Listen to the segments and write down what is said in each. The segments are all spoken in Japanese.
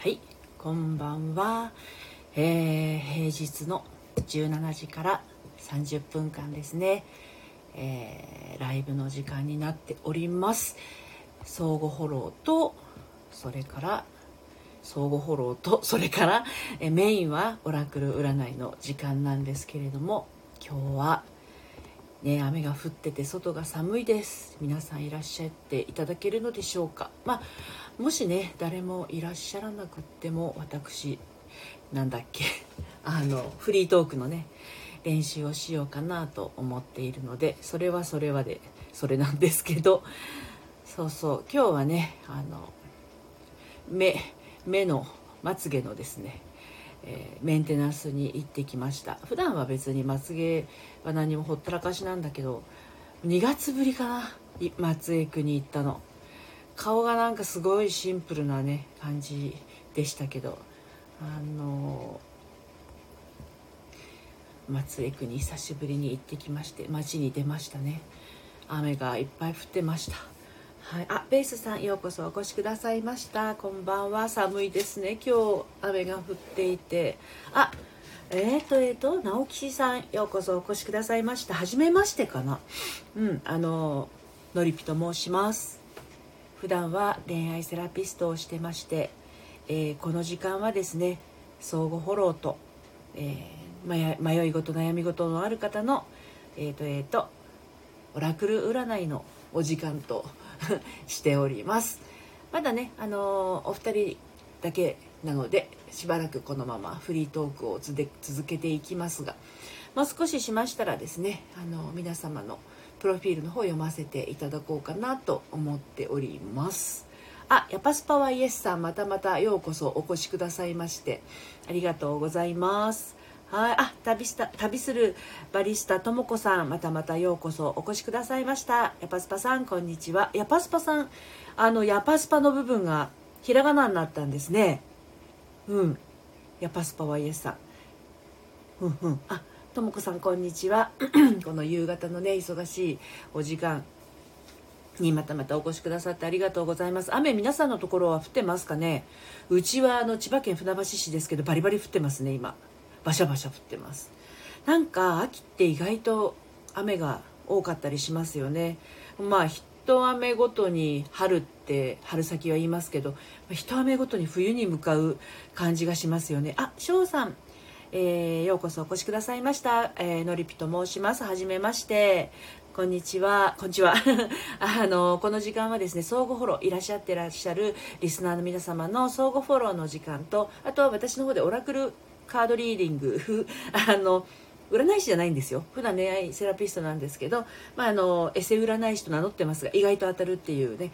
はいこんばんは、えー、平日の17時から30分間ですね、えー、ライブの時間になっております。相互フォローとそれから相互フォローとそれから、えメインはオラクル占いの時間なんですけれども今日はね、雨が降ってて外が寒いです。皆さんいらっしゃっていただけるのでしょうか、まあ、もしね誰もいらっしゃらなくっても私なんだっけ あのフリートークのね練習をしようかなと思っているのでそれはそれはでそれなんですけどそうそう今日はねあの目目のまつげのですねえー、メンテナンスに行ってきました。普段は別にまつげは何もほったらかしなんだけど2月ぶりかな松江区に行ったの。顔がなんかすごいシンプルなね感じでしたけどあの松江区に久しぶりに行ってきまして街に出ましたね。雨がいっぱい降ってました。はい、あベースさんようこそお越しくださいました。こんばんは。寒いですね。今日雨が降っていて。あえーとえーと直吉さんようこそお越しくださいました。初めましてかな。うんあののりぴと申します。普段は恋愛セラピストをしてまして、えー、この時間はですね相互フォローと、えー、迷い事悩み事のある方のえーとえーとオラクル占いのお時間と しております。まだねあのお二人だけなのでしばらくこのままフリートークを続けていきますがもう少ししましたらですねあの皆様のプロフィールの方を読ませていただこうかなと思っております。あヤパスパワイエスさんまたまたようこそお越しくださいましてありがとうございます。はい、あ、旅した、旅するバリスタともこさん、またまたようこそお越しくださいました。ヤパスパさん、こんにちは。ヤパスパさん、あの、ヤパスパの部分がひらがなになったんですね。うん。ヤパスパはイエスさん。うんうん。あ、ともこさん、こんにちは。この夕方のね、忙しいお時間にまたまたお越しくださってありがとうございます。雨、皆さんのところは降ってますかね？うちは、あの、千葉県船橋市ですけど、バリバリ降ってますね、今。バシャバシャ降ってます。なんか秋って意外と雨が多かったりしますよね。まあ一雨ごとに春って春先は言いますけど一雨ごとに冬に向かう感じがしますよね。あ翔さんえー、ようこそお越しくださいました、えー、のりぴと申します。はじめまして。こんにちは。こんにちは。あのこの時間はですね相互フォローいらっしゃってらっしゃるリスナーの皆様の相互フォローの時間とあとは私の方でオラクルカードリーディング あの占い師じゃないんですよ。普段恋愛セラピストなんですけど、まあ、あのエセ占い師と名乗ってますが意外と当たるっていうね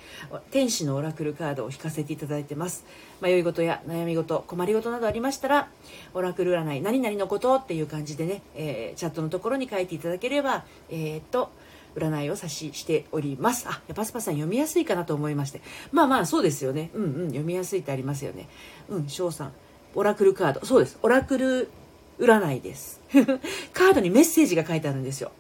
天使のオラクルカードを引かせていただいてます。迷い事や悩み事困り事などありましたらオラクル占い何々のことっていう感じでね、えー、チャットのところに書いていただければえー、っと占いを指ししております。あパスパさん読みやすいかなと思いまして。まあまあそうですよね。うんうん読みやすいってありますよね。うん翔さん。オラクルカード。そうです。オラクル占いです。カードにメッセージが書いてあるんですよ。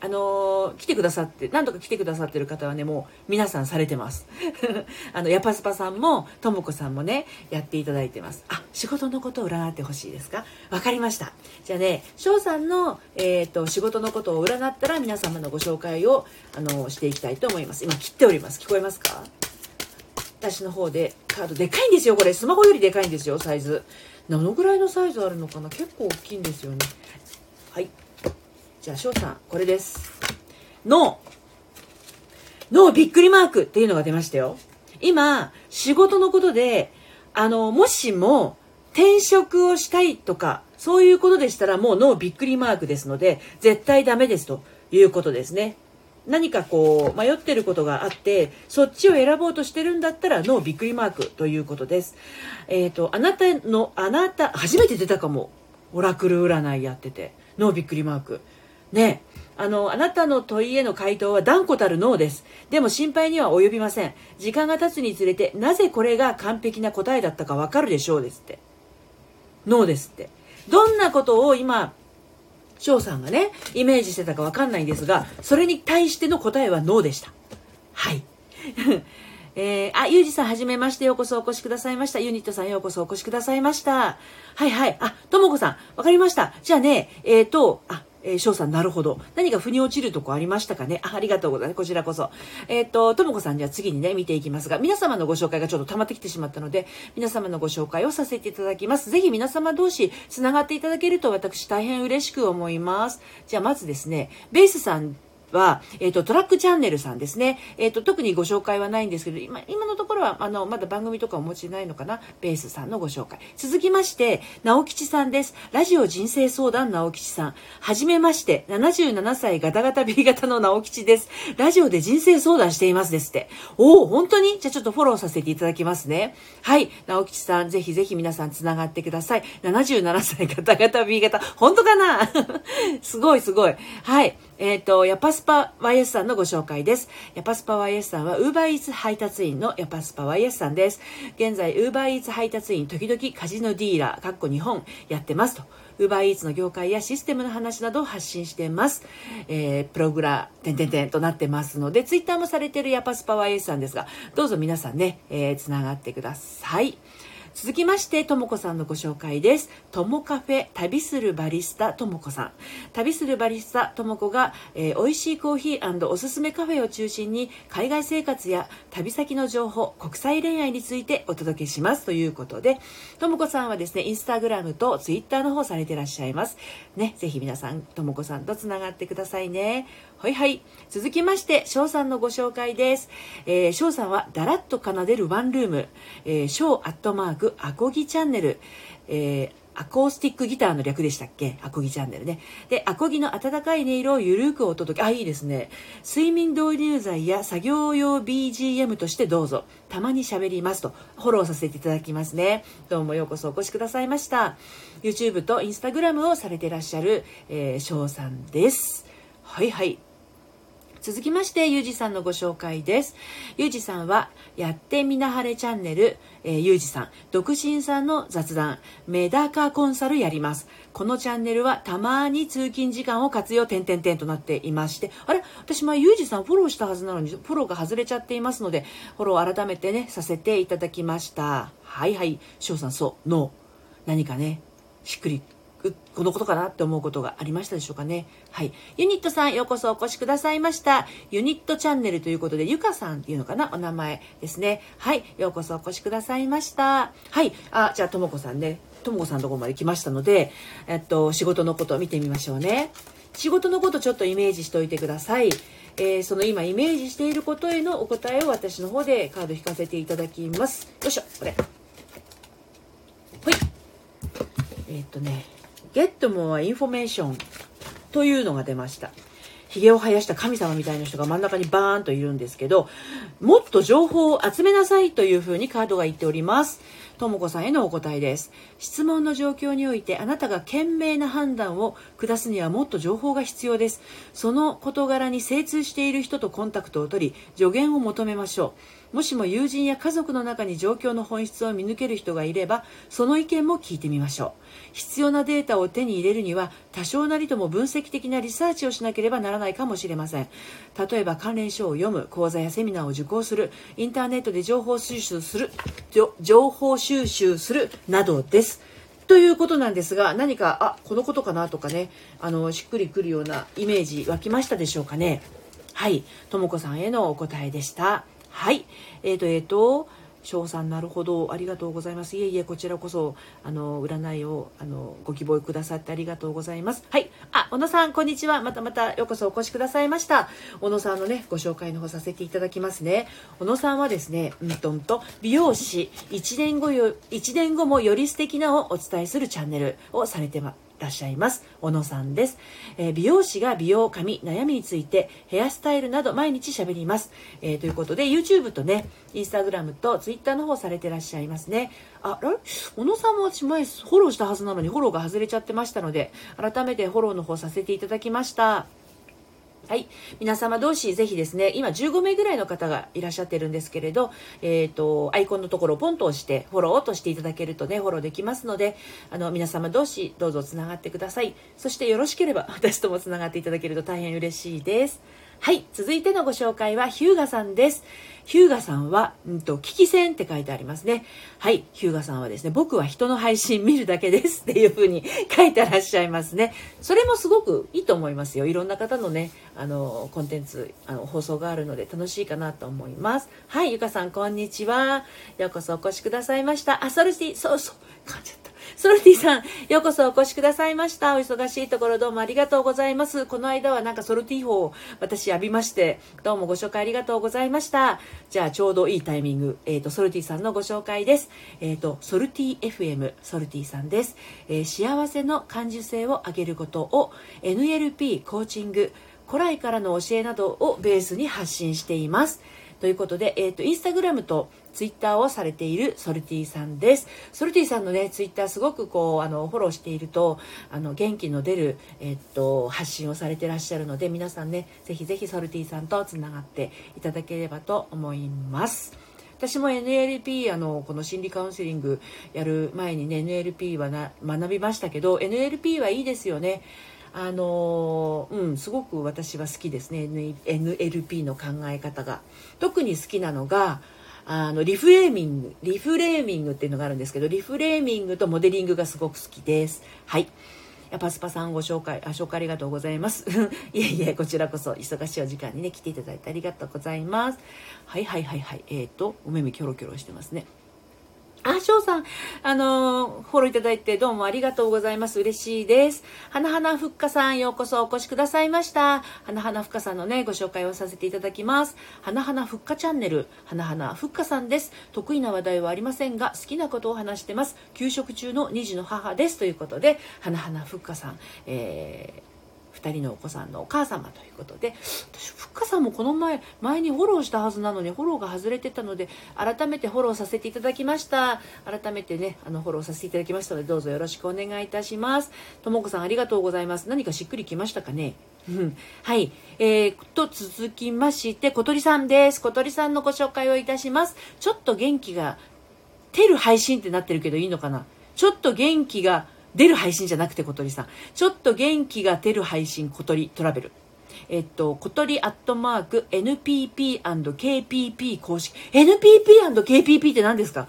あのー、来てくださって何度か来てくださってる方はねもう皆さんされてます。あのヤパスパさんもともこさんもねやっていただいてます。あ仕事のことを占ってほしいですか？分かりました。じゃあね翔さんの、えーと、と仕事のことを占ったら皆様のご紹介を、あのー、していきたいと思います。今切っております。聞こえますか？私の方でカードでかいんですよ。これスマホよりでかいんですよサイズ。どのぐらいのサイズあるのかな？結構大きいんですよね。はい。じゃあ翔さんこれです。ノーノーびっくりマークっていうのが出ましたよ。今仕事のことであのもしも転職をしたいとかそういうことでしたらもうノーびっくりマークですので絶対ダメですということですね。何かこう迷ってることがあってそっちを選ぼうとしてるんだったらノーびっくりマークということです。えっ、ー、とあなたのあなた初めて出たかも。オラクル占いやってて。ノーびっくりマーク。ね。あのあなたの問いへの回答は断固たるノーです。でも心配には及びません。時間が経つにつれてなぜこれが完璧な答えだったかわかるでしょうですって。ノーですって。どんなことを今翔さんがね、イメージしてたかわかんないんですが、それに対しての答えはノーでした。はい。えー、あ、ゆうじさんはじめまして、ようこそお越しくださいました。ユニットさんようこそお越しくださいました。はいはい。あ、ともこさん、わかりました。じゃあね、えっ、ー、と、あ、えー、翔さん、なるほど。何か腑に落ちるとこありましたかね？あ ありがとうございます。こちらこそ。えっ、と、ともこさんじゃあ次にね、見ていきますが、皆様のご紹介がちょっと溜まってきてしまったので、皆様のご紹介をさせていただきます。ぜひ皆様同士、つながっていただけると私大変嬉しく思います。じゃあまずですね、ベースさんは、えっ、ー、と、トラックチャンネルさんですね。えっ、ー、と、特にご紹介はないんですけど、今、今のところは、あの、まだ番組とかお持ちないのかな？ベースさんのご紹介。続きまして、直吉さんです。ラジオ人生相談直吉さん。はじめまして、77歳ガタガタ B 型の直吉です。ラジオで人生相談していますですって。おお、本当に？じゃあちょっとフォローさせていただきますね。はい。直吉さん、ぜひぜひ皆さん繋がってください。77歳ガタガタ B 型。本当かな？すごいすごい。はい。えっ、ー、と、ヤパスパ YS さんのご紹介です。ヤパスパ YS さんは、ウーバーイーツ配達員のヤパスパ YS さんです。現在、ウーバーイーツ配達員、時々カジノディーラー、かっこ日本、やってますと。ウーバーイーツの業界やシステムの話などを発信してます。えー、プログラー、てんてんてんとなってますので、ツイッターもされてるヤパスパ YS さんですが、どうぞ皆さんね、えー、つながってください。続きまして、ともこさんのご紹介です。ともカフェ旅するバリスタともこさん。旅するバリスタともこが、えー、美味しいコーヒーおすすめカフェを中心に海外生活や旅先の情報、国際恋愛についてお届けしますということで、ともこさんはですね、インスタグラムとツイッターの方されてらっしゃいます。ね、ぜひ皆さん、ともこさんとつながってくださいね。はいはい。続きまして、翔さんのご紹介です。えー、翔さんは、だらっと奏でるワンルーム、えー、翔アットマーク、アコギチャンネル、えー、アコースティックギターの略でしたっけ？アコギチャンネルね。で、アコギの温かい音色をゆるくお届け。あ、いいですね。睡眠導入剤や作業用 BGM としてどうぞ。たまに喋りますと、フォローさせていただきますね。どうもようこそお越しくださいました。YouTube と Instagram をされていらっしゃる、えー、翔さんです。はいはい。続きまして、ゆうじさんのご紹介です。ゆうじさんは、やってみなはれチャンネル、えー、ゆうじさん、独身さんの雑談、メダカコンサルやります。このチャンネルはたまに通勤時間を活用、点々点となっていまして、あれ？私前、ゆうじさんフォローしたはずなのに、フォローが外れちゃっていますので、フォロー改めてね、させていただきました。はいはい。翔さん、そう、ノー。何かね、しっくりこのことかなって思うことがありましたでしょうかね。はい。ユニットさん、ようこそお越しくださいました。ユニットチャンネルということで、ゆかさんっていうのかなお名前ですね。はい。ようこそお越しくださいました。はい。あ、じゃあ、ともこさんね。ともこさんのとこまで来ましたので、えっと、仕事のことを見てみましょうね。仕事のことちょっとイメージしておいてください。えー、その今イメージしていることへのお答えを私の方でカード引かせていただきます。よいしょ、これ。ほい。えー、っとね、Get more information というのが出ました。髭を生やした神様みたいな人が真ん中にバーンといるんですけど、もっと情報を集めなさいというふうにカードが言っております。ともこさんへのお答えです。質問の状況においてあなたが賢明な判断を下すにはもっと情報が必要です。その事柄に精通している人とコンタクトを取り、助言を求めましょう。もしも友人や家族の中に状況の本質を見抜ける人がいればその意見も聞いてみましょう。必要なデータを手に入れるには多少なりとも分析的なリサーチをしなければならないかもしれません。例えば関連書を読む講座やセミナーを受講するインターネットで情報収集する情報収集するなどです。ということなんですが何かあこのことかなとかねあのしっくりくるようなイメージ湧きましたでしょうかね。はい。とも子さんへのお答えでした。はい。えっ、ー、と、えっ、ー、と、翔さん、なるほど。ありがとうございます。いえいえ、こちらこそ、あの、占いを、あの、ご希望くださってありがとうございます。はい。あ、小野さん、こんにちは。またまた、ようこそお越しくださいました。小野さんのね、ご紹介の方させていただきますね。小野さんはですね、うんとんと、美容師、1年後よ、1年後もより素敵なをお伝えするチャンネルをされてます。らっしゃいます。小野さんです。えー、美容師が美容、髪、悩みについてヘアスタイルなど毎日喋ります。えー、ということで YouTube とね、Instagram と Twitter の方されてらっしゃいますね。あ、あれ？小野さんも私前フォローしたはずなのにフォローが外れちゃってましたので、改めてフォローの方させていただきました。はい。皆様同士、ぜひですね、今15名ぐらいの方がいらっしゃってるんですけれど、えっ、ー、と、アイコンのところをポンと押して、フォローとしていただけるとね、フォローできますので、あの、皆様同士、どうぞつながってください。そしてよろしければ、私ともつながっていただけると大変嬉しいです。はい続いてのご紹介はヒューガさんですヒューガさんは、うんと、危機戦って書いてありますね。はい、ヒューガさんはですね、僕は人の配信見るだけですっていう風に書いてらっしゃいますね。それもすごくいいと思いますよ。いろんな方のね、あの、コンテンツ、あの、放送があるので楽しいかなと思います。はい、ゆかさん、こんにちは。ようこそお越しくださいました。あ、ソルティ、そうそう、噛んじゃった。ソルティさん、ようこそお越しくださいました。お忙しいところどうもありがとうございます。この間はなんかソルティ法を私浴びまして、どうもご紹介ありがとうございました。じゃあちょうどいいタイミング、えっ、ー、と、ソルティさんのご紹介です。えっ、ー、と、ソルティ FM、ソルティさんです。えー、幸せの感受性を上げることを NLP コーチング、古来からの教えなどをベースに発信しています。ということで、えっ、ー、と、インスタグラムとツイッターをされているソルティさんです。ソルティさんのね、ツイッターすごくこう、あの、フォローしていると、あの、元気の出る、えっ、と、発信をされてらっしゃるので、皆さんね、ぜひぜひソルティさんとつながっていただければと思います。私も NLP あのこの心理カウンセリングやる前にね NLP はな学びましたけど NLP はいいですよねあのうんすごく私は好きですね NLP の考え方が特に好きなのがあのリフレーミングリフレーミングっていうのがあるんですけどリフレーミングとモデリングがすごく好きです。はい。パスパさんご紹介あ紹介ありがとうございます。いえいえこちらこそ忙しいお時間にね来ていただいてありがとうございます。はいはいはいはい。えっ、ー、とお目目キョロキョロしてますね。あ、翔さん、あの、フォローいただいてどうもありがとうございます。嬉しいです。花花ふっかさん、ようこそお越しくださいました。花花ふっかさんのね、ご紹介をさせていただきます。花花ふっかチャンネル、花花ふっかさんです。得意な話題はありませんが、好きなことを話してます。給食中の2児の母です。ということで、花花ふっかさん、えー2人のお子さんのお母様ということで私ふっかさんもこの前前にフォローしたはずなのにフォローが外れてたので改めてフォローさせていただきました改めてねあのフォローさせていただきましたのでどうぞよろしくお願いいたしますともこさんありがとうございます何かしっくりきましたかね？はい。えー、と続きまして、小鳥さんです。小鳥さんのご紹介をいたします。ちょっと元気が、出る配信ってなってるけどいいのかな？ちょっと元気が出る配信じゃなくて小鳥さん。ちょっと元気が出る配信小鳥トラベル。えっと、小鳥アットマーク NPP&KPP 公式。NPP&KPP って何ですか？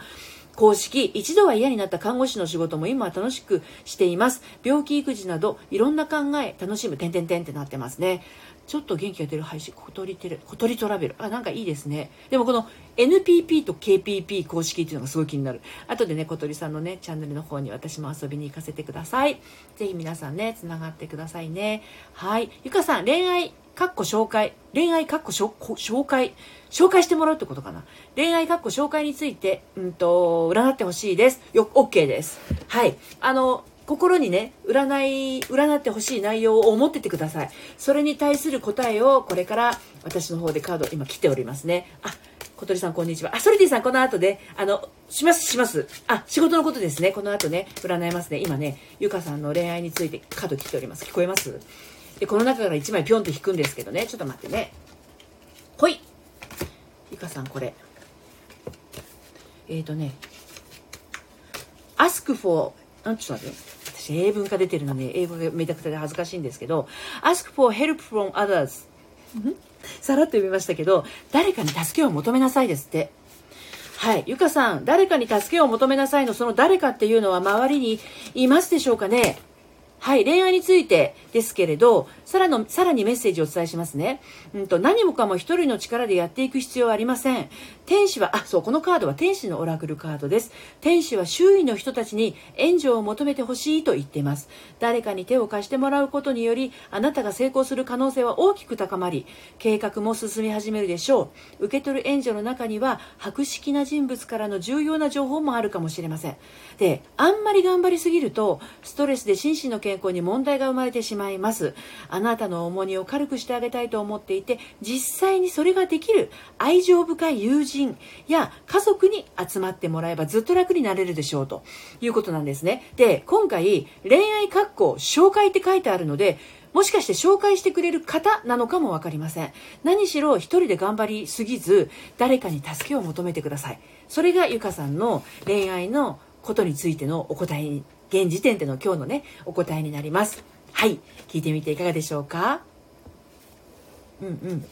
公式、一度は嫌になった看護師の仕事も今は楽しくしています。病気育児などいろんな考え、楽しむ、てんてんてんってなってますね。ちょっと元気が出る配信、小鳥テレ、小鳥トラベル。あ、なんかいいですね。でもこの NPP と KPP 公式っていうのがすごい気になる。後でね、小鳥さんのね、チャンネルの方に私も遊びに行かせてください。ぜひ皆さんね、つながってくださいね。はい。ゆかさん、恋愛、かっこ紹介。恋愛かっこ紹介。紹介してもらうってことかな。恋愛かっこ紹介について、うんと、占ってほしいです。よ、OK です。はい。あの、心にね占い占ってほしい内容を思っててください。それに対する答えをこれから私の方でカード今来ておりますね。あ小鳥さんこんにちは。あソルティさんこの後であのしますします。あ仕事のことですね。この後ね占いますね。今ねゆかさんの恋愛についてカード切っております。聞こえます？でこの中から1枚ピョンと引くんですけどね。ちょっと待ってね。ほい。ゆかさんこれ。えっ、ー、とね。Ask for あちょっと待って私英文化出てるので英語がめちゃくちゃ恥ずかしいんですけど ask for help from others さらっと読みましたけど誰かに助けを求めなさいですってはい。ゆかさん、誰かに助けを求めなさいの、その誰かっていうのは周りにいますでしょうかね？はい、恋愛についてですけれど、さらのさらにメッセージをお伝えしますね。うんと、何もかも一人の力でやっていく必要はありません。天使は、あ、そう、このカードは天使のオラクルカードです。天使は周囲の人たちに援助を求めてほしいと言っています。誰かに手を貸してもらうことにより、あなたが成功する可能性は大きく高まり、計画も進み始めるでしょう。受け取る援助の中には、博識な人物からの重要な情報もあるかもしれません。で、あんまり頑張りすぎると、ストレスで心身の健康に問題が生まれてしまいますあなたの重荷を軽くしてあげたいと思っていて実際にそれができる愛情深い友人や家族に集まってもらえばずっと楽になれるでしょうということなんですね。で今回恋愛括弧紹介って書いてあるのでもしかして紹介してくれる方なのかも分かりません。何しろ一人で頑張りすぎず誰かに助けを求めてください。それがゆかさんの恋愛のことについてのお答え現時点での今日のねお答えになります。はい。聞いてみていかがでしょうか？うんうん。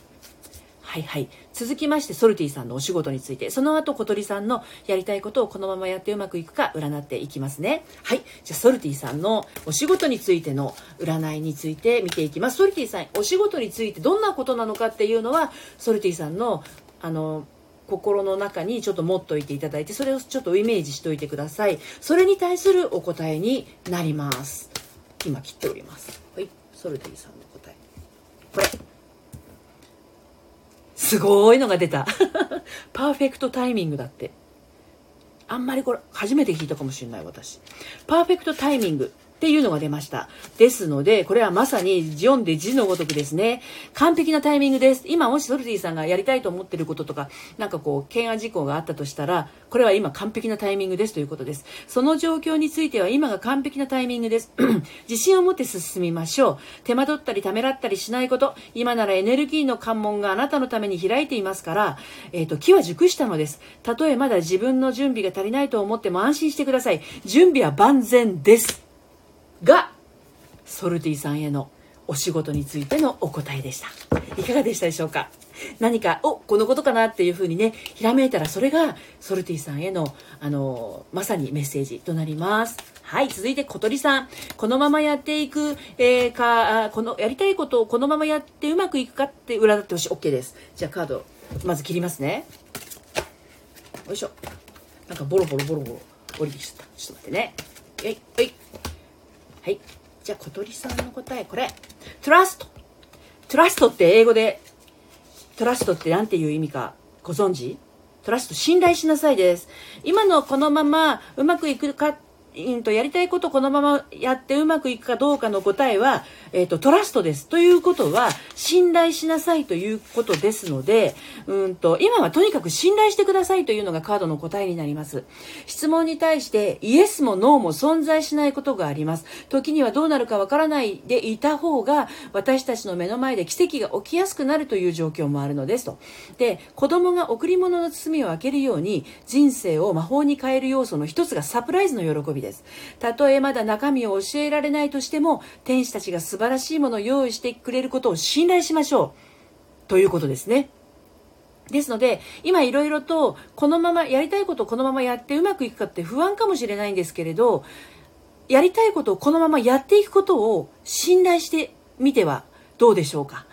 はいはい。続きまして、ソルティさんのお仕事について、その後、小鳥さんのやりたいことをこのままやってうまくいくか占っていきますね。はい。じゃあ、ソルティさんのお仕事についての占いについて見ていきます。ソルティさん、お仕事についてどんなことなのかっていうのは、ソルティさんの、あの、心の中にちょっと持っておいていただいて、それをちょっとイメージしておいてください。それに対するお答えになります。今切っております。はい。ソルティさんの答え。これ。すごいのが出た。パーフェクトタイミングだって。あんまりこれ初めて聞いたかもしれない私。パーフェクトタイミング。っていうのが出ました。ですので、これはまさに読んで字のごとくですね。完璧なタイミングです。今もしソルティさんがやりたいと思ってることとか、なんかこう、懸案事項があったとしたら、これは今完璧なタイミングですということです。その状況については今が完璧なタイミングです。自信を持って進みましょう。手間取ったりためらったりしないこと。今ならエネルギーの関門があなたのために開いていますから、えっ、ー、と、木は熟したのです。たとえまだ自分の準備が足りないと思っても安心してください。準備は万全です。がソルティさんへのお仕事についてのお答えでした。いかがでしたでしょうか？何かおこのことかなっていうふうにねひらめいたらそれがソルティさんへのあのまさにメッセージとなります。はい続いて小鳥さん。このままやっていく、えー、かこのやりたいことをこのままやってうまくいくかって占ってほしい。OK です。じゃあカードまず切りますね。よいしょ。なんかボロボロボロボロ降りてきちゃった。ちょっと待ってね。はいはい。はい。じゃあ小鳥さんの答えこれ。トラストトラストって英語で。トラストって何ていう意味かご存知？トラスト信頼しなさいです。今のこのままうまくいくかとやりたいことこのままやってうまくいくかどうかの答えは、えっ、ー、と、トラストです。ということは、信頼しなさいということですので、うんと、今はとにかく信頼してくださいというのがカードの答えになります。質問に対してイエスもノーも存在しないことがあります。時にはどうなるかわからないでいた方が、私たちの目の前で奇跡が起きやすくなるという状況もあるのですと。で、子供が贈り物の包みを開けるように、人生を魔法に変える要素の一つがサプライズの喜びです。たとえまだ中身を教えられないとしても、天使たちが素晴らしいものを用意してくれることを信頼しましょう。ということですね。ですので、今いろいろと、このまま、やりたいことをこのままやってうまくいくかって不安かもしれないんですけれど、やりたいことをこのままやっていくことを信頼してみてはどうでしょうか。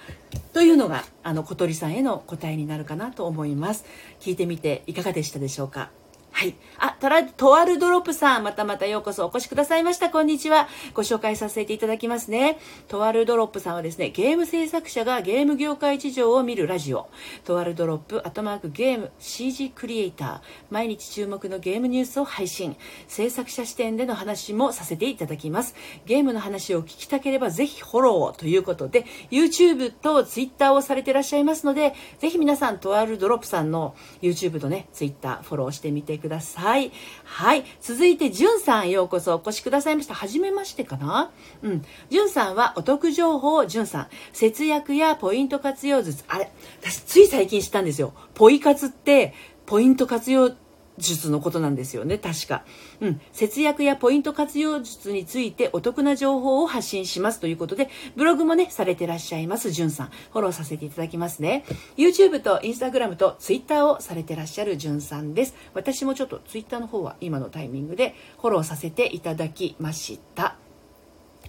というのが、あの、小鳥さんへの答えになるかなと思います。聞いてみていかがでしたでしょうか。はい。あ、トラ、とあるドロップさん、またまたようこそお越しくださいました。こんにちは。ご紹介させていただきますね。とあるドロップさんはですね、ゲーム制作者がゲーム業界事情を見るラジオ。とあるドロップ、アトマークゲーム CG クリエイター。毎日注目のゲームニュースを配信。制作者視点での話もさせていただきます。ゲームの話を聞きたければぜひフォローということで、YouTube と Twitter をされていらっしゃいますので、ぜひ皆さん、とあるドロップさんの YouTube とね、Twitter フォローしてみてください。ください。はい。続いて、じゅんさん、ようこそお越しくださいました。はじめましてかな？うん。じゅんさんはお得情報、じゅんさん。節約やポイント活用術。あれ私、つい最近知ったんですよ。ポイ活って、ポイント活用術のことなんですよね、確か。うん。節約やポイント活用術についてお得な情報を発信しますということで、ブログもね、されてらっしゃいます、じゅんさん。フォローさせていただきますね。YouTube と Instagram と Twitter をされてらっしゃるじゅんさんです。私もちょっと Twitter の方は今のタイミングでフォローさせていただきました。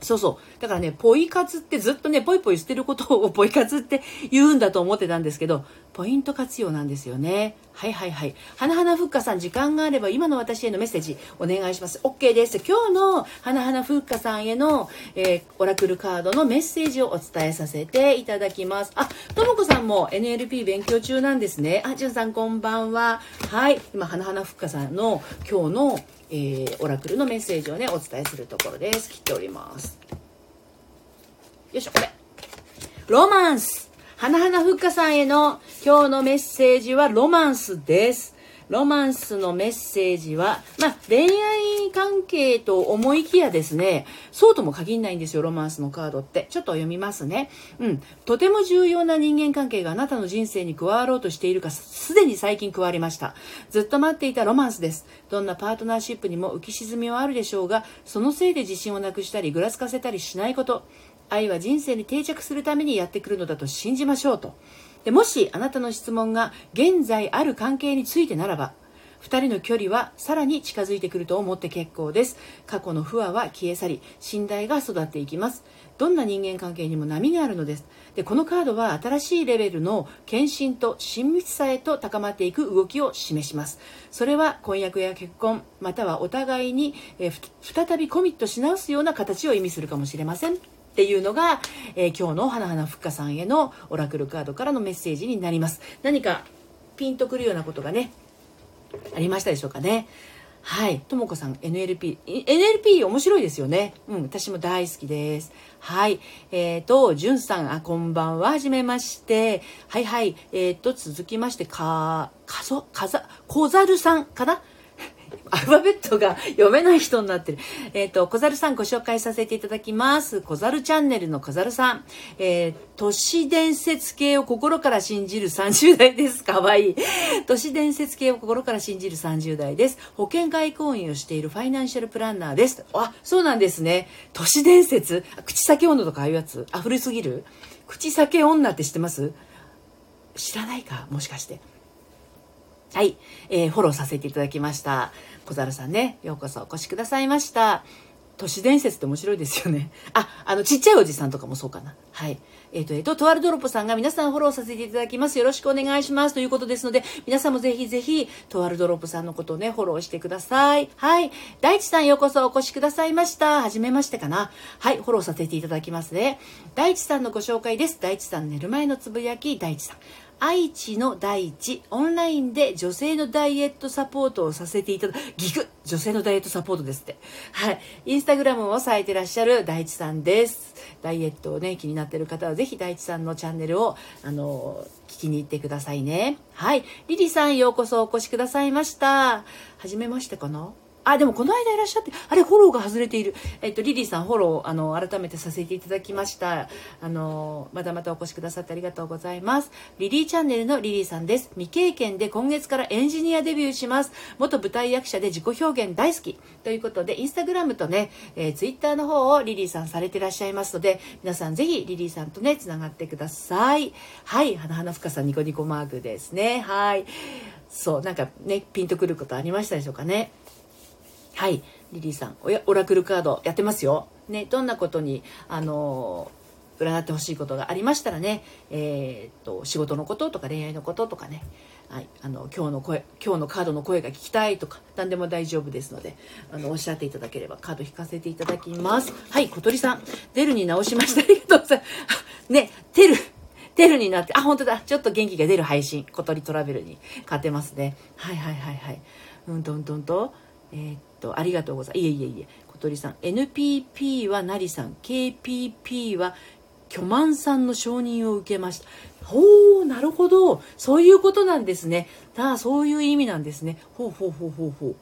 そうそう。だからね、ポイ活ってずっとね、ポイポイ捨てることをポイ活って言うんだと思ってたんですけど、ポイント活用なんですよね。はいはいはい。花々ふっかさん、時間があれば今の私へのメッセージお願いします。OK です。今日の花々ふっかさんへの、えー、オラクルカードのメッセージをお伝えさせていただきます。あ、ともこさんも NLP 勉強中なんですね。あ、じゅんさんこんばんは。はい。今、花々ふっかさんの今日のえー、オラクルのメッセージをね、お伝えするところです。切っております。よいしょ、これ。ロマンス花々ふっかさんへの今日のメッセージはロマンスです。ロマンスのメッセージは、まあ、恋愛関係と思いきやですね、そうとも限らないんですよ、ロマンスのカードって。ちょっと読みますね。うん。とても重要な人間関係があなたの人生に加わろうとしているか、すでに最近加わりました。ずっと待っていたロマンスです。どんなパートナーシップにも浮き沈みはあるでしょうが、そのせいで自信をなくしたり、ぐらつかせたりしないこと。愛は人生に定着するためにやってくるのだと信じましょうと。でもしあなたの質問が現在ある関係についてならば、2人の距離はさらに近づいてくると思って結構です。過去の不和は消え去り信頼が育っていきます。どんな人間関係にも波があるのです。でこのカードは新しいレベルの献身と親密さへと高まっていく動きを示します。それは婚約や結婚またはお互いに、え再びコミットし直すような形を意味するかもしれません。っていうのが、えー、今日の花々ふっかさんへのオラクルカードからのメッセージになります何かピンとくるようなことがねありましたでしょうかね。はい。ともこさん、NLP。NLP 面白いですよね。うん、私も大好きです。はい。えっ、ー、と、じゅんさん、あ、こんばんは。はじめまして。はいはい。えっ、ー、と、続きまして、か、かぞ、かざ、こざるさんかな？アルファベットが読めない人になってる。えっ、ー、と、小猿さんご紹介させていただきます。小猿チャンネルの小猿さん。えー、都市伝説系を心から信じる30代です。かわいい。都市伝説系を心から信じる30代です。保険外交員をしているファイナンシャルプランナーです。あ、そうなんですね。都市伝説？口先女とかああいうやつ？あ、古すぎる？口先女って知ってます？知らないか？もしかして。はい、えー、フォローさせていただきました。小猿さんね、ようこそお越しくださいました。都市伝説って面白いですよね。あ、あの、ちっちゃいおじさんとかもそうかな。はい。えっ、ー、と、えっ、ー、と、とあるドロップさんが皆さんフォローさせていただきます。よろしくお願いします。ということですので、皆さんもぜひぜひ、とあるドロップさんのことをね、フォローしてください。はい。大地さんようこそお越しくださいました。はじめましてかな。はい。フォローさせていただきますね。大地さんのご紹介です。大地さん寝る前のつぶやき、大地さん。愛知の第一オンラインで女性のダイエットサポートをさせていただギク女性のダイエットサポートですって。はい。インスタグラムをされてらっしゃる大地さんです。ダイエットをね気になってる方はぜひ大地さんのチャンネルをあの聞きに行ってくださいね。はい。リリさんようこそお越しくださいました。はじめましてかな？あ、でもこの間いらっしゃって、あれ、フォローが外れている。えっと、リリーさん、フォロー、あの、改めてさせていただきました。あの、またまたお越しくださってありがとうございます。リリーチャンネルのリリーさんです。未経験で今月からエンジニアデビューします。元舞台役者で自己表現大好き。ということで、インスタグラムとね、えー、ツイッターの方をリリーさんされてらっしゃいますので、皆さんぜひリリーさんとね、つながってください。はい、花々深さニコニコマークですね。はい。そう、なんかね、ピンとくることありましたでしょうかね。はい。リリーさん、オラクルカードやってますよ。ね、どんなことに、あのー、占ってほしいことがありましたらね、えー、っと、仕事のこととか恋愛のこととかね、はい、あの今日の声今日のカードの声が聞きたいとか何でも大丈夫ですのであのおっしゃっていただければカード引かせていただきます。はい小鳥さん。デルに直しました。ありがとうございます。ねテルテルになってあ本当だ。ちょっと元気が出る配信。小鳥トラベルに勝てますね。はいはいはいはい。うんとんとんと。えー、っとありがとうございますいえいえいえ小鳥さん。NPP はなりさん。KPP は巨万さんの承認を受けました。ほうなるほど。そういうことなんですね。ああそういう意味なんですね。ほうほうほうほうほう。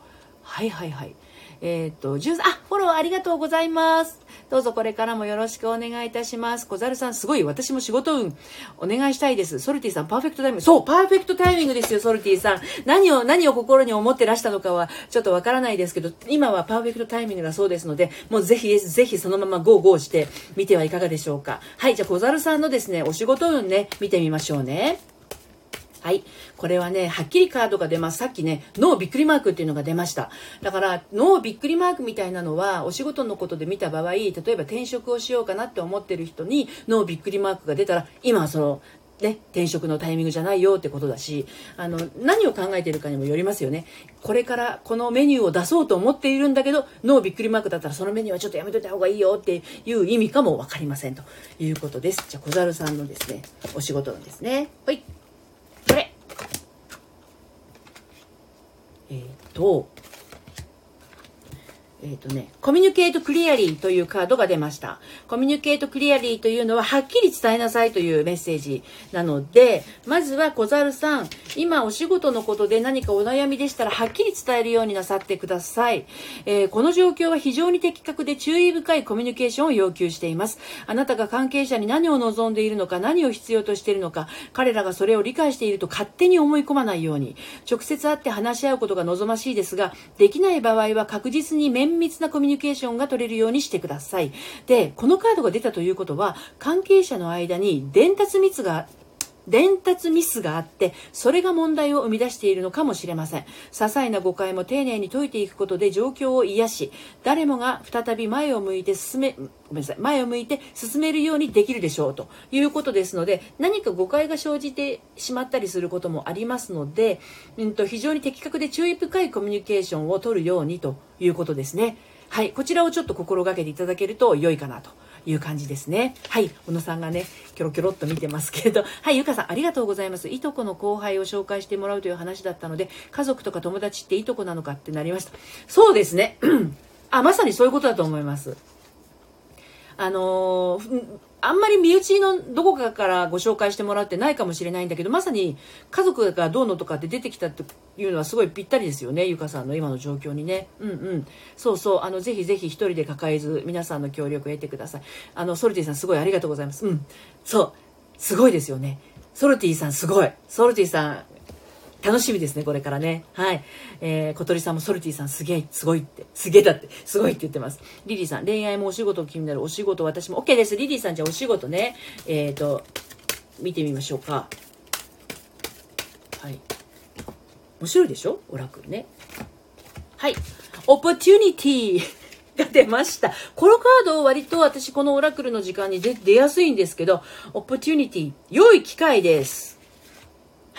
はいはいはい。えっ、ー、と、13、あ、フォローありがとうございます。どうぞこれからもよろしくお願いいたします。小猿さん、すごい、私も仕事運、お願いしたいです。ソルティさん、パーフェクトタイミング。そう、パーフェクトタイミングですよ、ソルティさん。何を、何を心に思ってらしたのかは、ちょっとわからないですけど、今はパーフェクトタイミングだそうですので、もうぜひ、ぜひそのままゴーゴーしてみてはいかがでしょうか。はい、じゃあ小猿さんのですね、お仕事運ね、見てみましょうね。はい。これはね、はっきりカードが出ます。さっきね、ノーびっくりマークっていうのが出ました。だから、ノーびっくりマークみたいなのは、お仕事のことで見た場合、例えば転職をしようかなって思ってる人に、ノーびっくりマークが出たら、今はその、ね、転職のタイミングじゃないよってことだしあの何を考えているかにもよりますよねこれからこのメニューを出そうと思っているんだけどノーびっくりマークだったらそのメニューはちょっとやめといた方がいいよっていう意味かも分かりませんということですじゃあ小猿さんのですねお仕事のですねはいこれえっ、ー、と、えっ、ー、とね、コミュニケートクリアリーというカードが出ました。コミュニケートクリアリーというのは、はっきり伝えなさいというメッセージなので、まずは小猿さん、今お仕事のことで何かお悩みでしたら、はっきり伝えるようになさってください。えー、この状況は非常に的確で注意深いコミュニケーションを要求しています。あなたが関係者に何を望んでいるのか、何を必要としているのか、彼らがそれを理解していると勝手に思い込まないように、直接会って話し合うことが望ましいですが、できない場合は確実に面綿密なコミュニケーションが取れるようにしてください。で、このカードが出たということは、関係者の間に伝達密が伝達ミスがあって、それが問題を生み出しているのかもしれません。些細な誤解も丁寧に解いていくことで状況を癒し、誰もが再び前を向いて進め、ごめんなさい、前を向いて進めるようにできるでしょうということですので、何か誤解が生じてしまったりすることもありますので、うんと非常に的確で注意深いコミュニケーションを取るようにということですね。はい、こちらをちょっと心がけていただけると良いかなという感じですね。はい、小野さんがね、キョロキョロっと見てますけど、はい、ゆかさんありがとうございます。いとこの後輩を紹介してもらうという話だったので、家族とか友達っていとこなのかってなりました。そうですね。あ、まさにそういうことだと思います。あのー、あんまり身内のどこかからご紹介してもらってないかもしれないんだけど、まさに家族がどうのとかって出てきたっていうのはすごいぴったりですよね、ゆかさんの今の状況にね。うんうん。そうそう、あの、ぜひぜひ一人で抱えず、皆さんの協力を得てください。あの、ソルティさんすごいありがとうございます。うん。そう。すごいですよね。ソルティさんすごい。ソルティさん、楽しみですね、これからね。はい。えー、小鳥さんもソルティさんすげえ、すごいって、すげえだって、すごいって言ってます。リリーさん、恋愛もお仕事気になるお仕事、私も OK です。リリーさん、じゃあお仕事ね、えっ、ー、と、見てみましょうか。はい。面白いでしょ？オラクルね。はい。オポチュニティ が出ました。このカード割と私このオラクルの時間に出やすいんですけど、オポチュニティ、良い機会です。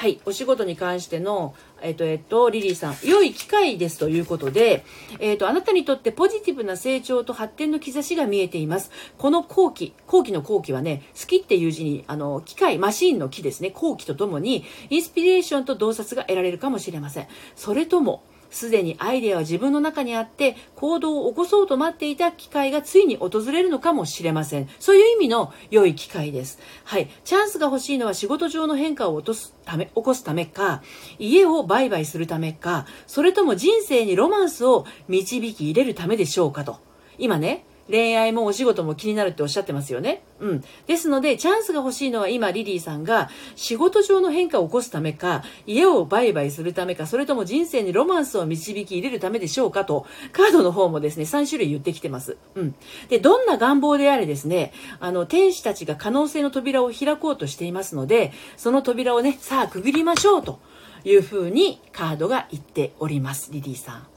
はい、お仕事に関しての、えっ、と、えっ、と、リリーさん、良い機会ですということで、えっ、と、あなたにとってポジティブな成長と発展の兆しが見えています。この後期、後期の後期はね、好きっていう字に、あの、機械、マシンの木ですね、後期とともに、インスピレーションと洞察が得られるかもしれません。それとも、すでにアイデアは自分の中にあって行動を起こそうと待っていた機会がついに訪れるのかもしれません。そういう意味の良い機会です。はい。チャンスが欲しいのは仕事上の変化を落とすため、起こすためか、家を売買するためか、それとも人生にロマンスを導き入れるためでしょうかと。今ね、恋愛もお仕事も気になるっておっしゃってますよね。うん。ですので、チャンスが欲しいのは今、リリーさんが仕事上の変化を起こすためか、家を売買するためか、それとも人生にロマンスを導き入れるためでしょうかと、カードの方もですね、3種類言ってきてます。うん。で、どんな願望であれですね、あの、天使たちが可能性の扉を開こうとしていますので、その扉をね、さあ、くぐりましょうというふうにカードが言っております、リリーさん。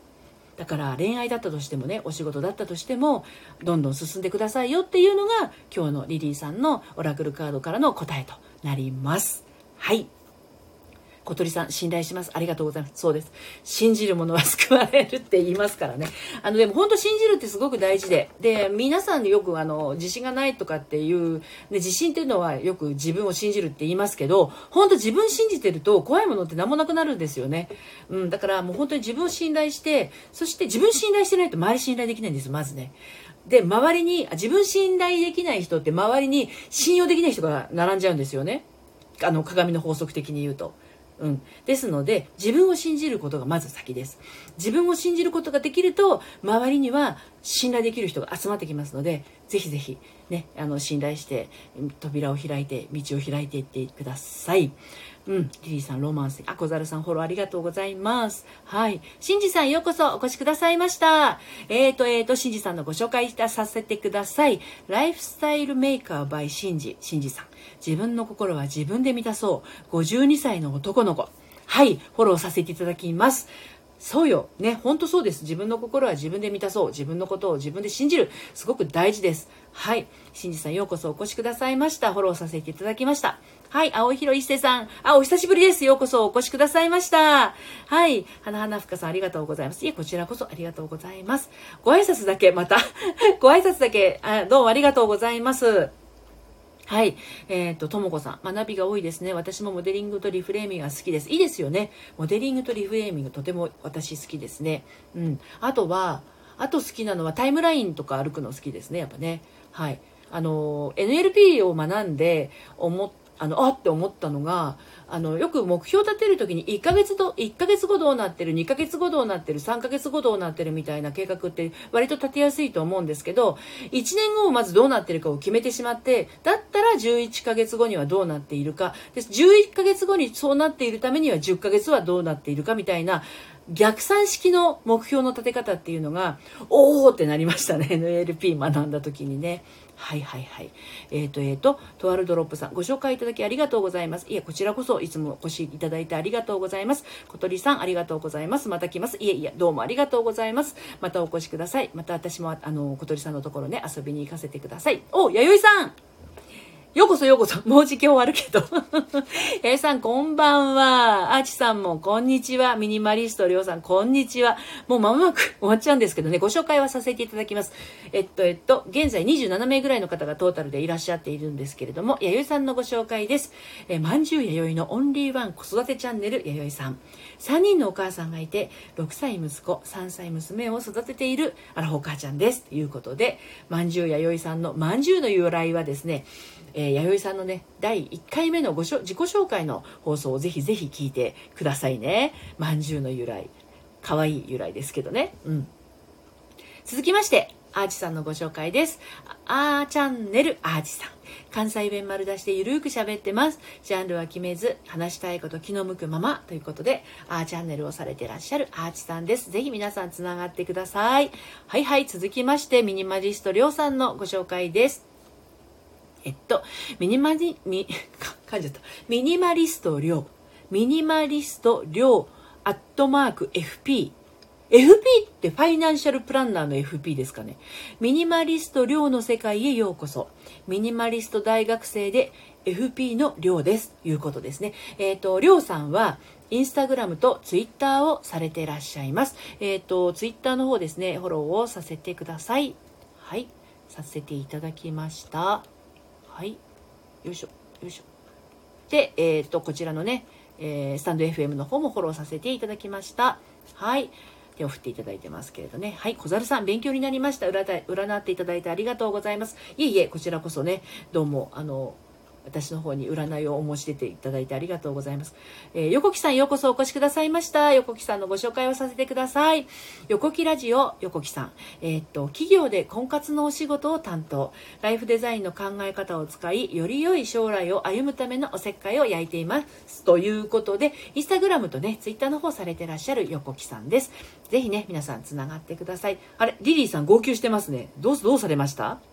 だから恋愛だったとしてもねお仕事だったとしてもどんどん進んでくださいよっていうのが今日のリリーさんのオラクルカードからの答えとなります。はい。小鳥さん、信頼します。ありがとうございます。そうです。信じる者は救われるって言いますからね。あの、でも本当信じるってすごく大事で。で、皆さんでよくあの、自信がないとかっていう、ね、自信っていうのはよく自分を信じるって言いますけど、本当自分信じてると怖いものって何もなくなるんですよね。うん、だからもう本当に自分を信頼して、そして自分信頼してないと周り信頼できないんです、まずね。で、周りに、自分信頼できない人って周りに信用できない人が並んじゃうんですよね。あの、鏡の法則的に言うと。うん、ですので自分を信じることがまず先です。自分を信じることができると周りには信頼できる人が集まってきますのでぜひぜひねあの信頼して扉を開いて道を開いていってください。うん、リリーさん、ロマンス。あ、小猿さん、フォローありがとうございます。はい。シンジさん、ようこそお越しくださいました。えーと、えーと、シンジさんのご紹介させてください。ライフスタイルメーカー by シンジ、シンジさん。自分の心は自分で満たそう。52歳の男の子。はい、フォローさせていただきます。そうよ。ね、ほんとそうです。自分の心は自分で満たそう。自分のことを自分で信じる。すごく大事です。はい。しんじさんようこそお越しくださいました。フォローさせていただきました。はい。青広一世さん。あ、お久しぶりです。ようこそお越しくださいました。はい。花花ふかさんありがとうございます。いえ、こちらこそありがとうございます。ご挨拶だけ、また ご挨拶だけあ、どうもありがとうございます。はい。えっ、ー、と、ともこさん。学びが多いですね。私もモデリングとリフレーミングが好きです。いいですよね。モデリングとリフレーミングとても私好きですね。うん。あとは、あと好きなのはタイムラインとか歩くの好きですね。やっぱね。はい。あの、NLP を学んで思っあの、あって思ったのが、あの、よく目標立てるときに1ヶ月と、1ヶ月後どうなってる、2ヶ月後どうなってる、3ヶ月後どうなってるみたいな計画って割と立てやすいと思うんですけど、1年後をまずどうなってるかを決めてしまって、だったら11ヶ月後にはどうなっているか、で11ヶ月後にそうなっているためには10ヶ月はどうなっているかみたいな、逆算式の目標の立て方っていうのが、おーってなりましたね。NLP 学んだ時にね。はいはいはい。えっ、ー、と、えっ、ー、と、とあるドロップさん、ご紹介いただきありがとうございます。いえ、こちらこそいつもお越しいただいてありがとうございます。小鳥さん、ありがとうございます。また来ます。いえいえ、どうもありがとうございます。またお越しください。また私も、あの、小鳥さんのところね、遊びに行かせてください。お、弥生さんようこそようこそ。もうじき終わるけど。えさん、こんばんは。あちさんも、こんにちは。ミニマリスト、りょうさん、こんにちは。もう間もなく終わっちゃうんですけどね、ご紹介はさせていただきます。えっと、えっと、現在27名ぐらいの方がトータルでいらっしゃっているんですけれども、弥生さんのご紹介です。えまんじゅう弥生のオンリーワン子育てチャンネル、弥生さん。3人のお母さんがいて、6歳息子、3歳娘を育てている、あらほ母ちゃんです。ということで、まんじゅう弥生さんのまんじゅうの由来はですね、えー、弥生さんのね第1回目のごしょ自己紹介の放送をぜひぜひ聞いてくださいね。まんじゅうの由来。かわいい由来ですけどね。うん。続きましてアーチさんのご紹介です。あーチャンネルアーチさん。関西弁丸出しでゆるーく喋ってます。ジャンルは決めず話したいこと気の向くまま。ということでアーチャンネルをされてらっしゃるアーチさんです。ぜひ皆さんつながってください。はいはい続きましてミニマリストりょうさんのご紹介です。えっと、ミニマリ、ミ、噛んじゃった。ミニマリスト量。ミニマリスト量、アットマーク FP。FP ってファイナンシャルプランナーの FP ですかね。ミニマリスト量の世界へようこそ。ミニマリスト大学生で FP の量です。いうことですね。えっ、ー、と、量さんは、インスタグラムとツイッターをされていらっしゃいます。えっ、ー、と、ツイッターの方ですね、フォローをさせてください。はい。させていただきました。はいよいしょよいしょで、えー、っとこちらのね、えー、スタンド FM の方もフォローさせていただきましたはい手を振っていただいてますけれどね。はい、小猿さん、勉強になりました。占っていただいてありがとうございます。いえいえ、こちらこそね、どうも、あの、私の方に占いをお申し出ていただいてありがとうございます。えー、横木さんようこそお越しくださいました。横木さんのご紹介をさせてください。横木ラジオ横木さん。えー、っと、企業で婚活のお仕事を担当。ライフデザインの考え方を使い、より良い将来を歩むためのおせっかいを焼いています。ということで、インスタグラムとね、ツイッターの方されてらっしゃる横木さんです。ぜひね、皆さんつながってください。あれ、リリーさん号泣してますね。どう、どうされました？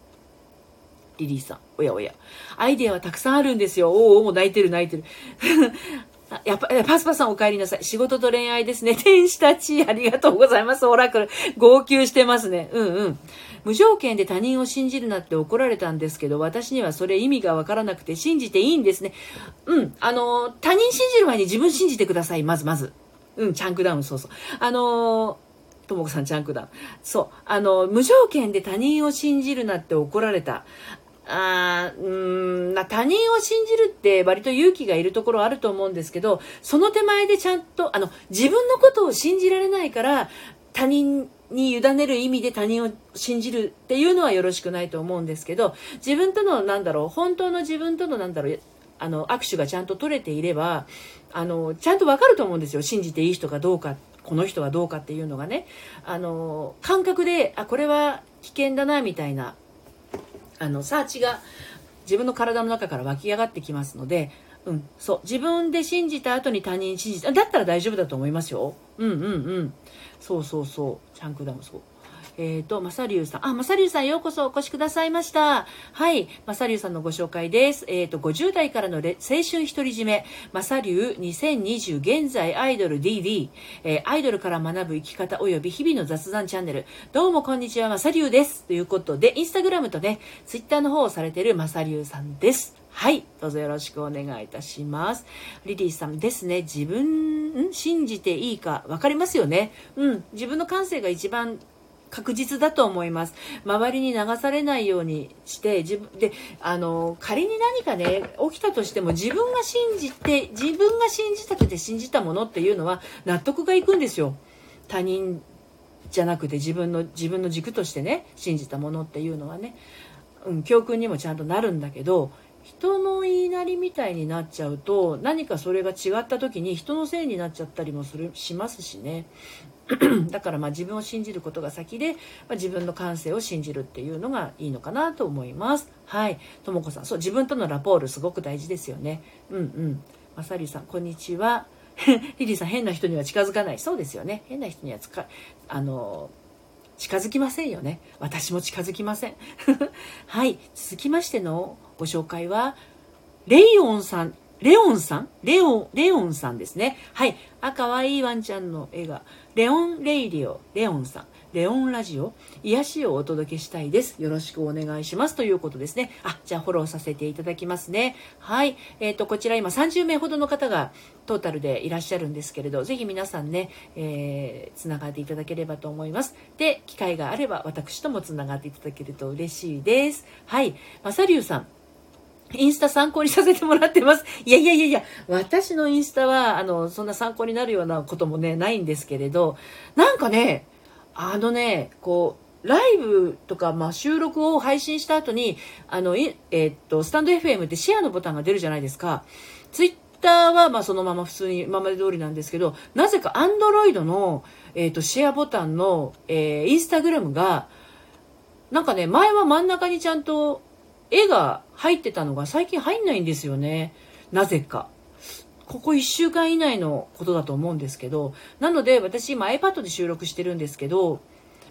リリーさん。おやおや。アイデアはたくさんあるんですよ。おお、もう泣いてる泣いてる。やっぱ、パスパさんお帰りなさい。仕事と恋愛ですね。天使たち、ありがとうございます。オラクル。号泣してますね。うんうん。無条件で他人を信じるなって怒られたんですけど、私にはそれ意味がわからなくて信じていいんですね。うん。あの、他人信じる前に自分信じてください。まずまず。うん、チャンクダウン、そうそう。あのともこさん、チャンクダウン。そう。あの、無条件で他人を信じるなって怒られた。あうん他人を信じるって割と勇気がいるところあると思うんですけどその手前でちゃんとあの自分のことを信じられないから他人に委ねる意味で他人を信じるっていうのはよろしくないと思うんですけど自分とのなんだろう本当の自分とのなんだろうあの握手がちゃんと取れていればあのちゃんとわかると思うんですよ。信じていい人かどうかこの人はどうかっていうのがね。あの感覚であこれは危険だなみたいなあのサーチが自分の体の中から湧き上がってきますので、うん、そう自分で信じた後に他人信じただったら大丈夫だと思いますよ。うんうんうん。そうそうそう。チャンクダウンそう。えっ、ー、と、まさりゅうさん。あ、まさりゅうさんようこそお越しくださいました。はい。まさりゅうさんのご紹介です。えっ、ー、と、50代からの青春独り占め。まさりゅう2020現在アイドル DD。えー、アイドルから学ぶ生き方及び日々の雑談チャンネル。どうもこんにちは、まさりゅうです。ということで、インスタグラムとね、ツイッターの方をされているまさりゅうさんです。はい。どうぞよろしくお願いいたします。リリーさんですね。自分、信じていいか分かりますよね。うん。自分の感性が一番確実だと思います。周りに流されないようにして自分であの仮に何かね起きたとしても自分が信じて自分が信じたくて信じたものっていうのは納得がいくんですよ。他人じゃなくて自分の自分の軸としてね信じたものっていうのはね、うん、教訓にもちゃんとなるんだけど人の言いなりみたいになっちゃうと何かそれが違った時に人のせいになっちゃったりもするしますしね だからまあ自分を信じることが先で、まあ、自分の感性を信じるっていうのがいいのかなと思います。はい。ともこさん、そう、自分とのラポールすごく大事ですよね。うんうん。まさりさん、こんにちは。リリーさん、変な人には近づかない。そうですよね。変な人にはつか、あの、近づきませんよね。私も近づきません。はい。続きましてのご紹介は、レイオンさん、レオンさん？レオン、レオンさんですね。はい。あ、かわいいワンちゃんの絵が。レオン・レイリオ、レオンさん。レオンラジオ、癒しをお届けしたいです。よろしくお願いします。ということですね。あ、じゃあフォローさせていただきますね。はい。えっ、ー、と、こちら今30名ほどの方がトータルでいらっしゃるんですけれど、ぜひ皆さんね、えー、つながっていただければと思います。で、機会があれば私ともつながっていただけると嬉しいです。はい。まさりゅうさん。インスタ参考にさせてもらってます。いやいやいやいや、私のインスタは、あの、そんな参考になるようなこともね、ないんですけれど、なんかね、あのね、こう、ライブとか、まあ、収録を配信した後に、あの、えー、っと、スタンド FM ってシェアのボタンが出るじゃないですか。ツイッターは、まあ、そのまま普通に今まで通りなんですけど、なぜかアンドロイドの、えー、っと、シェアボタンの、えー、インスタグラムが、なんかね、前は真ん中にちゃんと絵が入ってたのが最近入んないんですよね。なぜか。ここ1週間以内のことだと思うんですけど、なので私今 iPad で収録してるんですけど、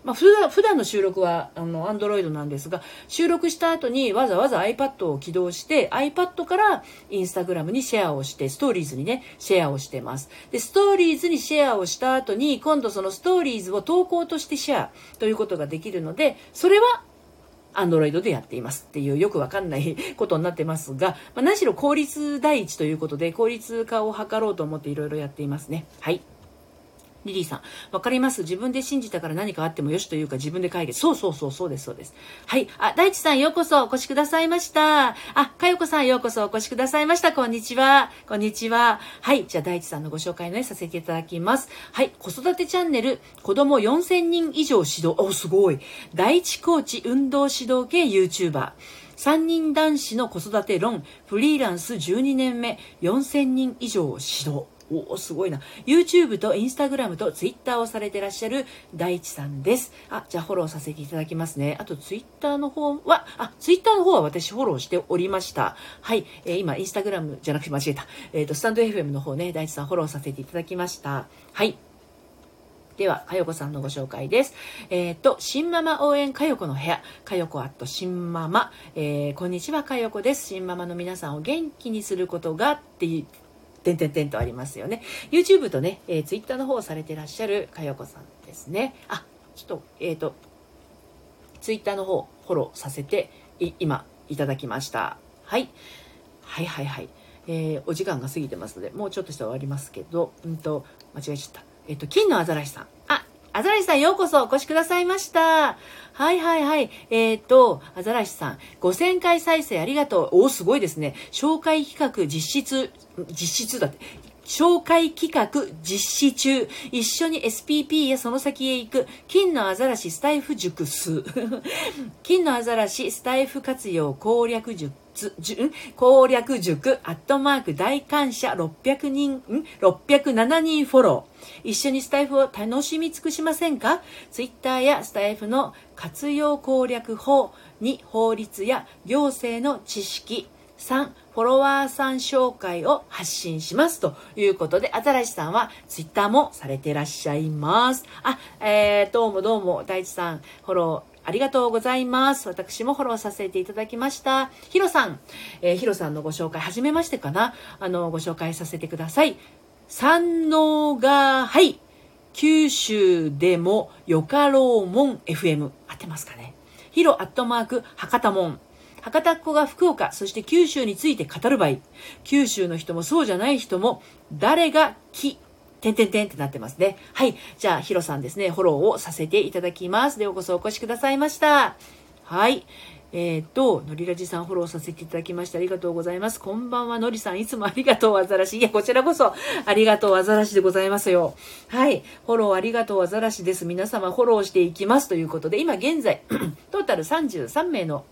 まあ、普段普段の収録はあの Android なんですが収録した後にわざわざ iPad を起動して iPad から Instagram にシェアをしてストーリーズにねシェアをしてますでストーリーズにシェアをした後に今度そのストーリーズを投稿としてシェアということができるのでそれはアンドロイドでやっていますっていうよくわかんないことになってますが、まあ、何しろ効率第一ということで効率化を図ろうと思っていろいろやっていますね。はい。リリーさん、わかります。自分で信じたから何かあってもよしというか自分で解決。そうそうそう、そうです、そうです。はい。あ、大地さんようこそお越しくださいました。あ、かよこさんようこそお越しくださいました。こんにちは。こんにちは。はい。じゃあ大地さんのご紹介ね、させていただきます。はい。子育てチャンネル、子供4000人以上指導。お、すごい。第一コーチ運動指導系 YouTuber。3人男子の子育て論、フリーランス12年目、4000人以上指導。おお、すごいな。YouTube と Instagram と Twitter をされてらっしゃる大地さんです。あ、じゃあフォローさせていただきますね。あと Twitter の方は、あ、Twitter の方は私フォローしておりました。はい。えー、今、Instagram じゃなくて間違えた。えっ、ー、と、スタンド FM の方ね、大地さんフォローさせていただきました。はい。では、かよこさんのご紹介です。えっ、ー、と、新ママ応援かよこの部屋、かよこアット新ママ、えー、こんにちは、かよこです。新ママの皆さんを元気にすることがって点点点とありますよね。YouTube とね、えー、Twitter の方をされてらっしゃるかよこさんですね。あ、ちょっと、えっ、ー、と、Twitter の方、フォローさせて、い今、いただきました。はい。はいはいはい。えー、お時間が過ぎてますので、もうちょっとして終わりますけど、うんと、間違えちゃった。えっ、ー、と、金のアザラシさん。アザラシさんようこそお越しくださいました。はいはいはい。えっ、ー、と、アザラシさん、5000回再生ありがとう。おすごいですね。紹介企画実質、実質だって。紹介企画実施中。一緒に SPP やその先へ行く。金のアザラシスタイフ塾数。金のアザラシスタイフ活用攻略塾。攻略塾、アットマーク大感謝600人、ん ?607 人フォロー。一緒にスタイフを楽しみ尽くしませんか？ツイッターやスタイフの活用攻略法2法律や行政の知識3フォロワーさん紹介を発信しますということで、アザラシさんはツイッターもされてらっしゃいます。あ、えー、どうもどうも、大地さん、フォロありがとうございます。私もフォローさせていただきました。ヒロさん、えー、ヒロさんのご紹介、はじめましてかな？あの、ご紹介させてください。山王が、はい。九州でもよかろうもん FM。合ってますかね？ヒロアットマーク博多門。博多っ子が福岡、そして九州について語る場合、九州の人もそうじゃない人も、誰がき、てんてんてんってなってますね。はい。じゃあ、ヒロさんですね、フォローをさせていただきます。でようこそお越しくださいました。はい。えっ、と、のりらじさんフォローさせていただきましてありがとうございます。こんばんは、のりさん。いつもありがとう、アザラシ。いや、こちらこそ、ありがとう、アザラシでございますよ。はい。フォローありがとう、アザラシです。皆様フォローしていきます。ということで、今現在、トータル33名の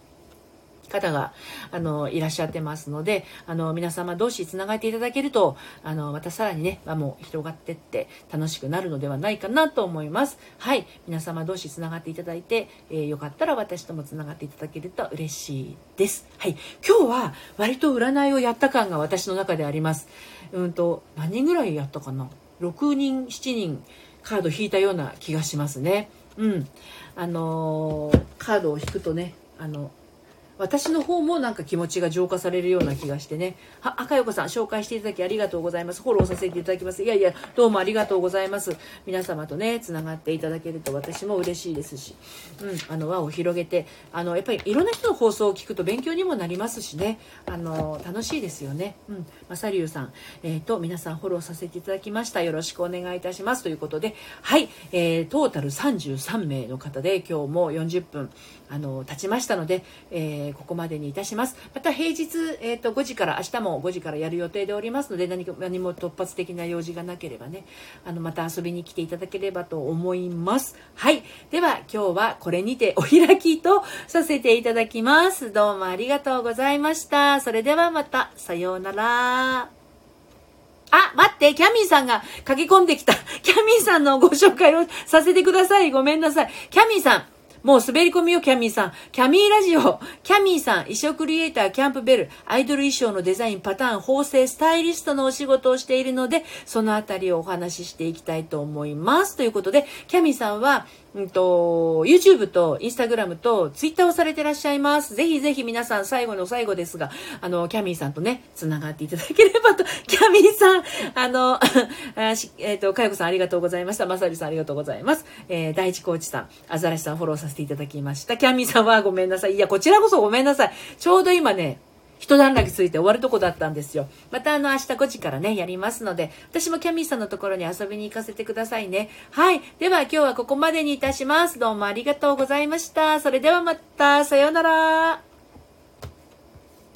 方があのいらっしゃってますのであの皆様同士つながっていただけるとあのまたさらにね輪も広がってって楽しくなるのではないかなと思います。はい。皆様同士つながっていただいて、えー、よかったら私ともつながっていただけると嬉しいです。はい。今日は割と占いをやった感が私の中であります。うんと何人ぐらいやったかな？6人7人カード引いたような気がしますね。うん。あのー、カードを引くとねあの私の方もなんか気持ちが浄化されるような気がしてね。は、赤横さん、紹介していただきありがとうございます。フォローさせていただきます。いやいや、どうもありがとうございます。皆様とね、つながっていただけると私も嬉しいですし、うん、あの、輪を広げて、あの、やっぱりいろんな人の放送を聞くと勉強にもなりますしね、あの、楽しいですよね。うん。まさりゅうさん、えっ、ー、と、皆さんフォローさせていただきました。よろしくお願いいたします。ということで、はい、えー、トータル33名の方で今日も40分、あの、経ちましたので、えー、ここまでにいたします。また平日、えっ、ー、と、5時から、明日も5時からやる予定でおりますので、何か、何も突発的な用事がなければね、あの、また遊びに来ていただければと思います。はい。では、今日はこれにてお開きとさせていただきます。どうもありがとうございました。それではまた、さようなら。あ、待って、キャミーさんが駆け込んできた。キャミーさんのご紹介をさせてください。ごめんなさい。キャミーさん。もう滑り込みよ、キャミーさん。キャミーラジオ。キャミーさん、衣装クリエイター、キャンプベル、アイドル衣装のデザイン、パターン、縫製、スタイリストのお仕事をしているので、そのあたりをお話ししていきたいと思います。ということで、キャミーさんは、うんと、YouTube と Instagram と Twitter をされてらっしゃいます。ぜひぜひ皆さん最後の最後ですが、あの、キャミーさんとね、つながっていただければと、キャミーさん、あの、あえっ、ー、と、かよこさんありがとうございました。まさりさんありがとうございます。えー、第一コーチさん、アザラシさんフォローさせていただきました。キャミーさんはごめんなさい。いや、こちらこそごめんなさい。ちょうど今ね、一段落ついて終わるとこだったんですよ。またあの明日5時からね、やりますので、私もキャミーさんのところに遊びに行かせてくださいね。はい。では今日はここまでにいたします。どうもありがとうございました。それではまた、さようなら。